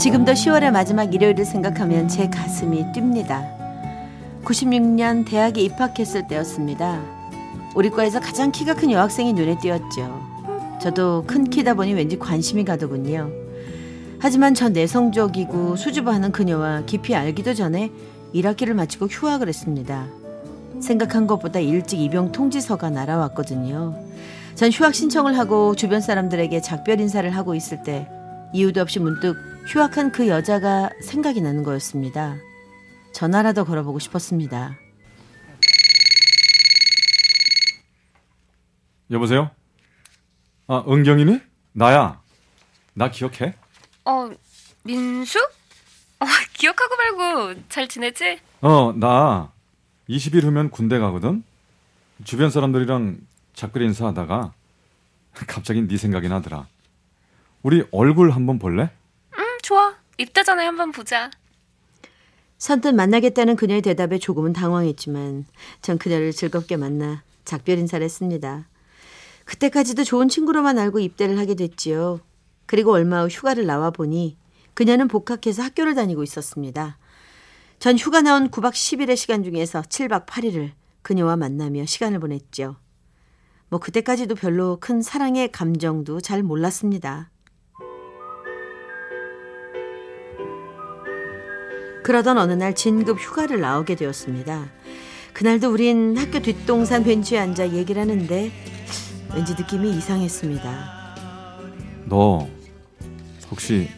지금도 10월의 마지막 일요일을 생각하면 제 가슴이 뜁니다. 96년 대학에 입학했을 때였습니다. 우리 과에서 가장 키가 큰 여학생이 눈에 띄었죠. 저도 큰 키다 보니 왠지 관심이 가더군요. 하지만 전 내성적이고 수줍어하는 그녀와 깊이 알기도 전에 1학기를 마치고 휴학을 했습니다. 생각한 것보다 일찍 입영 통지서가 날아왔거든요. 전 휴학 신청을 하고 주변 사람들에게 작별 인사를 하고 있을 때 이유도 없이 문득 휴학한 그 여자가 생각이 나는 거였습니다. 전화라도 걸어보고 싶었습니다. 여보세요? 아 은경이니? 나야. 나 기억해? 어 민수? 어, 기억하고 말고 잘 지내지? 어, 나 20일 후면 군대 가거든. 주변 사람들이랑 작별 인사하다가 갑자기 네 생각이 나더라. 우리 얼굴 한번 볼래? 입대 전에 한번 보자 선뜻 만나겠다는 그녀의 대답에 조금은 당황했지만 전 그녀를 즐겁게 만나 작별 인사를 했습니다. 그때까지도 좋은 친구로만 알고 입대를 하게 됐지요. 그리고 얼마 후 휴가를 나와 보니 그녀는 복학해서 학교를 다니고 있었습니다. 전 휴가 나온 9박 10일의 시간 중에서 7박 8일을 그녀와 만나며 시간을 보냈죠. 뭐 그때까지도 별로 큰 사랑의 감정도 잘 몰랐습니다. 그러던 어느 날 진급 휴가를 나오게 되었습니다. 그날도 우린 학교 뒷동산 벤치에 앉아 얘기를 하는데 왠지 느낌이 이상했습니다. 너 혹시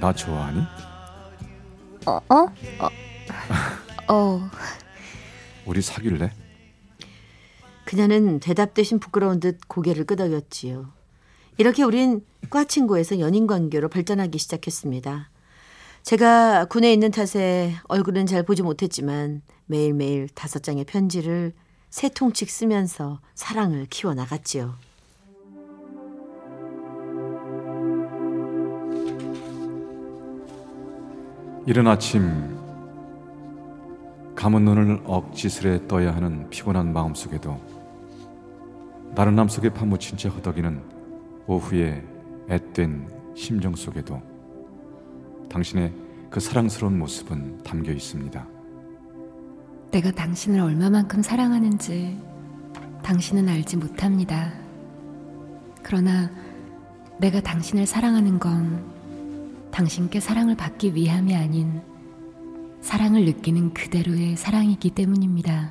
나 좋아하니? 어? 어? 어. 어. 우리 사귈래? 그녀는 대답 대신 부끄러운 듯 고개를 끄덕였지요. 이렇게 우린 과 친구에서 연인 관계로 발전하기 시작했습니다. 제가 군에 있는 탓에 얼굴은 잘 보지 못했지만 매일매일 다섯 장의 편지를 세 통씩 쓰면서 사랑을 키워나갔지요. 이른 아침 감은 눈을 억지스레 떠야 하는 피곤한 마음속에도 나른함 속에 파묻힌 채 허덕이는 오후의 앳된 심정 속에도 당신의 그 사랑스러운 모습은 담겨 있습니다. 내가 당신을 얼마만큼 사랑하는지 당신은 알지 못합니다. 그러나 내가 당신을 사랑하는 건 당신께 사랑을 받기 위함이 아닌 사랑을 느끼는 그대로의 사랑이기 때문입니다.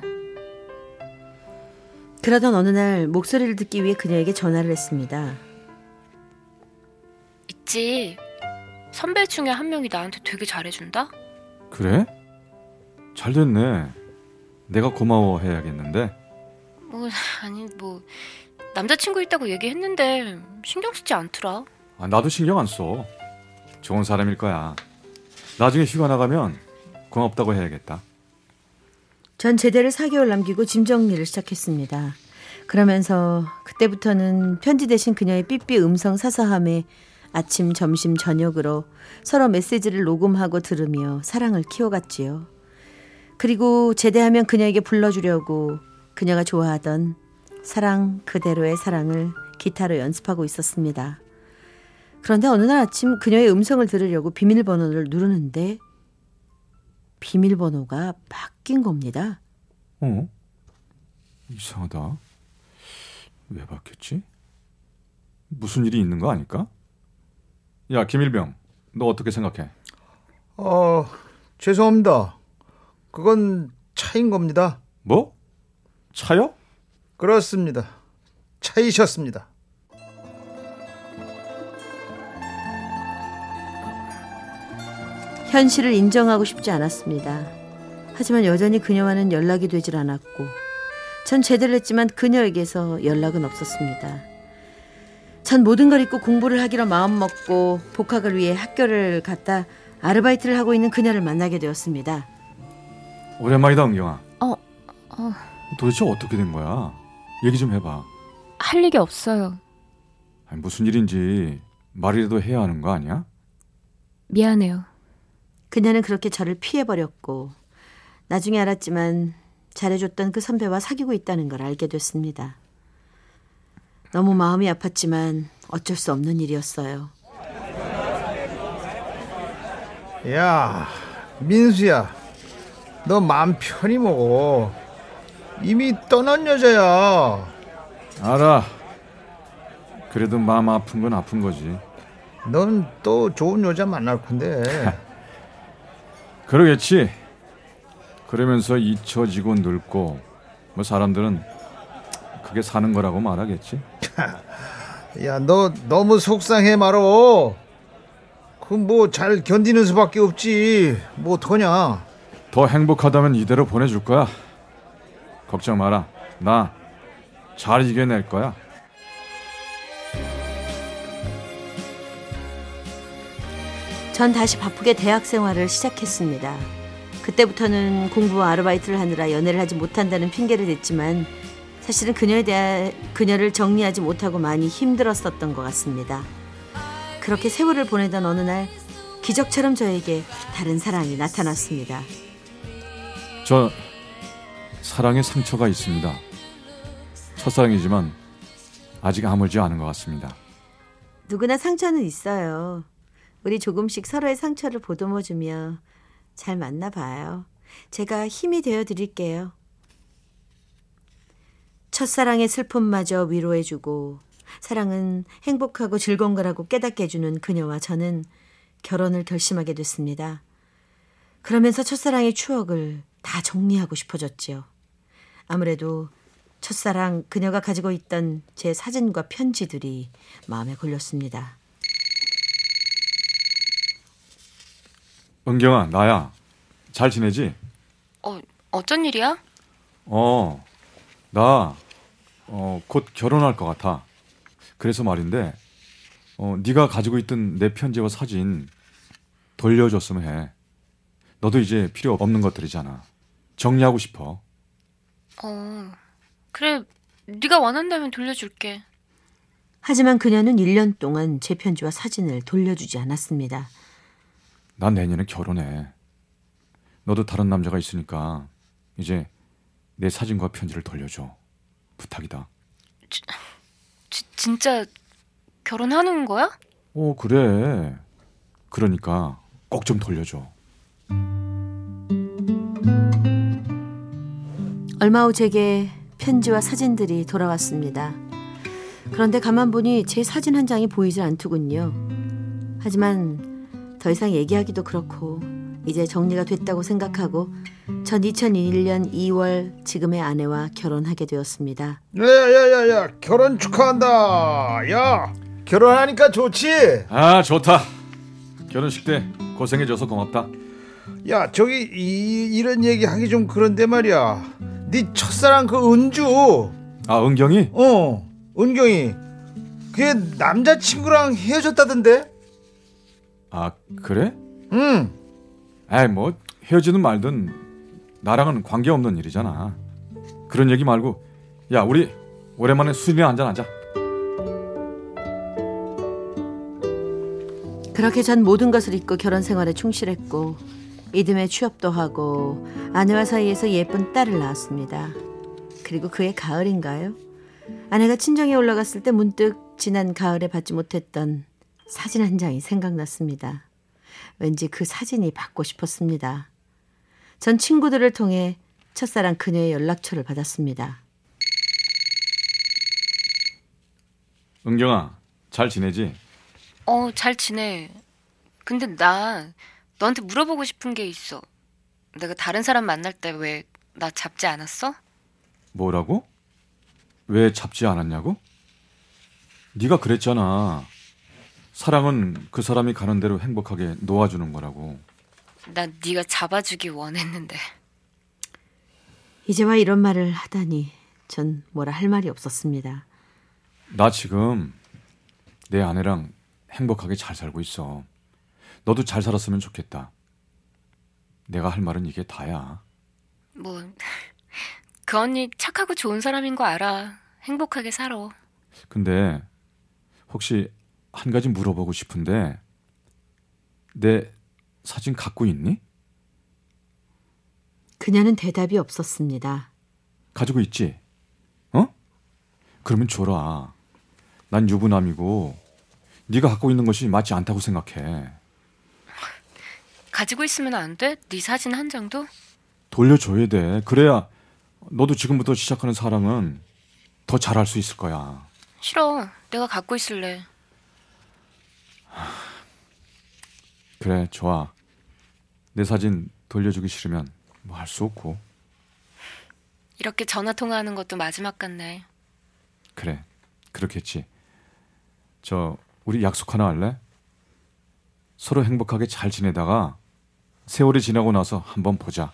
그러던 어느 날 목소리를 듣기 위해 그녀에게 전화를 했습니다. 있지. 선배 중에 한 명이 나한테 되게 잘해준다? 그래? 잘 됐네. 내가 고마워해야겠는데. 뭐, 아니, 뭐, 남자친구 있다고 얘기했는데 신경 쓰지 않더라. 아, 나도 신경 안 써. 좋은 사람일 거야. 나중에 휴가 나가면 고맙다고 해야겠다. 전 제대를 4개월 남기고 짐 정리를 시작했습니다. 그러면서 그때부터는 편지 대신 그녀의 삐삐 음성 사서함에 아침, 점심, 저녁으로 서로 메시지를 녹음하고 들으며 사랑을 키워갔지요. 그리고 제대하면 그녀에게 불러주려고 그녀가 좋아하던 사랑 그대로의 사랑을 기타로 연습하고 있었습니다. 그런데 어느 날 아침 그녀의 음성을 들으려고 비밀번호를 누르는데 비밀번호가 바뀐 겁니다. 어? 이상하다. 왜 바뀌었지? 무슨 일이 있는 거 아닐까? 야, 김일병. 너 어떻게 생각해? 어, 죄송합니다. 그건 차인 겁니다. 뭐? 차요? 그렇습니다. 차이셨습니다. 현실을 인정하고 싶지 않았습니다. 하지만 여전히 그녀와는 연락이 되질 않았고 전 제대를 했지만 그녀에게서 연락은 없었습니다. 전 모든 걸 잊고 공부를 하기로 마음먹고 복학을 위해 학교를 갔다 아르바이트를 하고 있는 그녀를 만나게 되었습니다. 오랜만이다, 은경아. 어, 어. 도대체 어떻게 된 거야? 얘기 좀 해봐. 할 일이 없어요. 아니, 무슨 일인지 말이라도 해야 하는 거 아니야? 미안해요. 그녀는 그렇게 저를 피해버렸고 나중에 알았지만 잘해줬던 그 선배와 사귀고 있다는 걸 알게 됐습니다. 너무 마음이 아팠지만 어쩔 수 없는 일이었어요. 야, 민수야. 너 마음 편히 먹어. 이미 떠난 여자야. 알아. 그래도 마음 아픈 건 아픈 거지. 넌 또 좋은 여자 만날 건데. 그러겠지. 그러면서 잊혀지고 늙고 뭐 사람들은 그게 사는 거라고 말하겠지. 야, 너 너무 속상해 말어. 그뭐잘 견디는 수밖에 없지. 뭐 어떡하냐. 더 행복하다면 이대로 보내줄 거야. 걱정 마라. 나 잘 이겨낼 거야. 전 다시 바쁘게 대학 생활을 시작했습니다. 그때부터는 공부와 아르바이트를 하느라 연애를 하지 못한다는 핑계를 댔지만 사실은 그녀에 대해 그녀를 정리하지 못하고 많이 힘들었었던 것 같습니다. 그렇게 세월을 보내던 어느 날 기적처럼 저에게 다른 사랑이 나타났습니다. 저 사랑에 상처가 있습니다. 첫사랑이지만 아직 아물지 않은 것 같습니다. 누구나 상처는 있어요. 우리 조금씩 서로의 상처를 보듬어주며 잘 만나봐요. 제가 힘이 되어 드릴게요. 첫사랑의 슬픔마저 위로해주고 사랑은 행복하고 즐거운 거라고 깨닫게 해주는 그녀와 저는 결혼을 결심하게 됐습니다. 그러면서 첫사랑의 추억을 다 정리하고 싶어졌지요. 아무래도 첫사랑 그녀가 가지고 있던 제 사진과 편지들이 마음에 걸렸습니다. 은경아, 나야. 잘 지내지? 어, 어쩐 일이야? 어, 나, 어, 곧 결혼할 것 같아. 그래서 말인데, 어, 네가 가지고 있던 내 편지와 사진 돌려줬으면 해. 너도 이제 필요 없는 것들이잖아. 정리하고 싶어. 어, 그래. 네가 원한다면 돌려줄게. 하지만 그녀는 1년 동안 제 편지와 사진을 돌려주지 않았습니다. 난 내년에 결혼해. 너도 다른 남자가 있으니까 이제 내 사진과 편지를 돌려줘. 부탁이다. 지, 진짜 결혼하는 거야? 어, 그래. 그러니까 꼭 좀 돌려줘. 얼마 후 제게 편지와 사진들이 돌아왔습니다. 그런데 가만 보니 제 사진 한 장이 보이질 않더군요. 하지만 더 이상 얘기하기도 그렇고 이제 정리가 됐다고 생각하고 전 2001년 2월 지금의 아내와 결혼하게 되었습니다. 야야야야, 결혼 축하한다. 야, 결혼하니까 좋지. 아, 좋다. 결혼식 때 고생해줘서 고맙다. 야, 저기 이, 이런 얘기 하기 좀 그런데 말이야. 네 첫사랑 그 은주, 아, 은경이? 어, 은경이, 그게 남자친구랑 헤어졌다던데? 아, 그래? 응. 아이, 뭐 헤어지든 말든 나랑은 관계없는 일이잖아. 그런 얘기 말고 야, 우리 오랜만에 술이나 한잔 하자. 그렇게 전 모든 것을 잊고 결혼 생활에 충실했고 이듬해 취업도 하고 아내와 사이에서 예쁜 딸을 낳았습니다. 그리고 그해 가을인가요? 아내가 친정에 올라갔을 때 문득 지난 가을에 받지 못했던 사진 한 장이 생각났습니다. 왠지 그 사진이 받고 싶었습니다. 전 친구들을 통해 첫사랑 그녀의 연락처를 받았습니다. 은경아, 잘 지내지? 어, 잘 지내. 근데 나 너한테 물어보고 싶은 게 있어. 내가 다른 사람 만날 때 왜 나 잡지 않았어? 뭐라고? 왜 잡지 않았냐고? 네가 그랬잖아. 사랑은 그 사람이 가는 대로 행복하게 놓아주는 거라고. 난 네가 잡아주기 원했는데. 이제와 이런 말을 하다니 전 뭐라 할 말이 없었습니다. 나 지금 내 아내랑 행복하게 잘 살고 있어. 너도 잘 살았으면 좋겠다. 내가 할 말은 이게 다야. 뭐, 그 언니 착하고 좋은 사람인 거 알아. 행복하게 살아. 근데 혹시 한 가지 물어보고 싶은데 내 사진 갖고 있니? 그녀는 대답이 없었습니다. 가지고 있지? 어? 그러면 줘라. 난 유부남이고 네가 갖고 있는 것이 맞지 않다고 생각해. 가지고 있으면 안 돼? 네 사진 한 장도? 돌려줘야 돼. 그래야 너도 지금부터 시작하는 사랑은 더 잘할 수 있을 거야. 싫어. 내가 갖고 있을래. 그래, 좋아. 내 사진 돌려주기 싫으면 뭐 할 수 없고. 이렇게 전화 통화하는 것도 마지막 같네. 그래, 그렇겠지. 저, 우리 약속 하나 할래? 서로 행복하게 잘 지내다가 세월이 지나고 나서 한번 보자.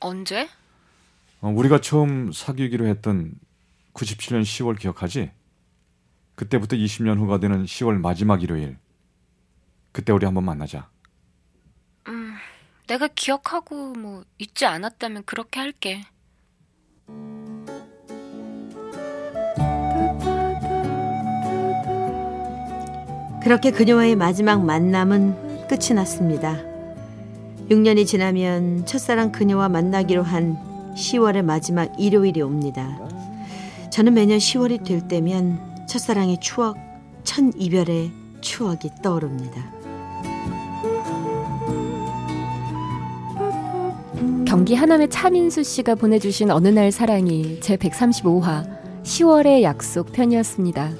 언제? 어, 우리가 처음 사귀기로 했던 97년 10월 기억하지? 그때부터 20년 후가 되는 10월 마지막 일요일. 그때 우리 한번 만나자. 내가 기억하고 뭐 잊지 않았다면 그렇게 할게. 그렇게 그녀와의 마지막 만남은 끝이 났습니다. 6년이 지나면 첫사랑 그녀와 만나기로 한 10월의 마지막 일요일이 옵니다. 저는 매년 10월이 될 때면 첫사랑의 추억, 첫 이별의 추억이 떠오릅니다. 경기 하남의 차민수 씨가 보내주신 어느 날 사랑이 제 135화 10월의 약속 편이었습니다.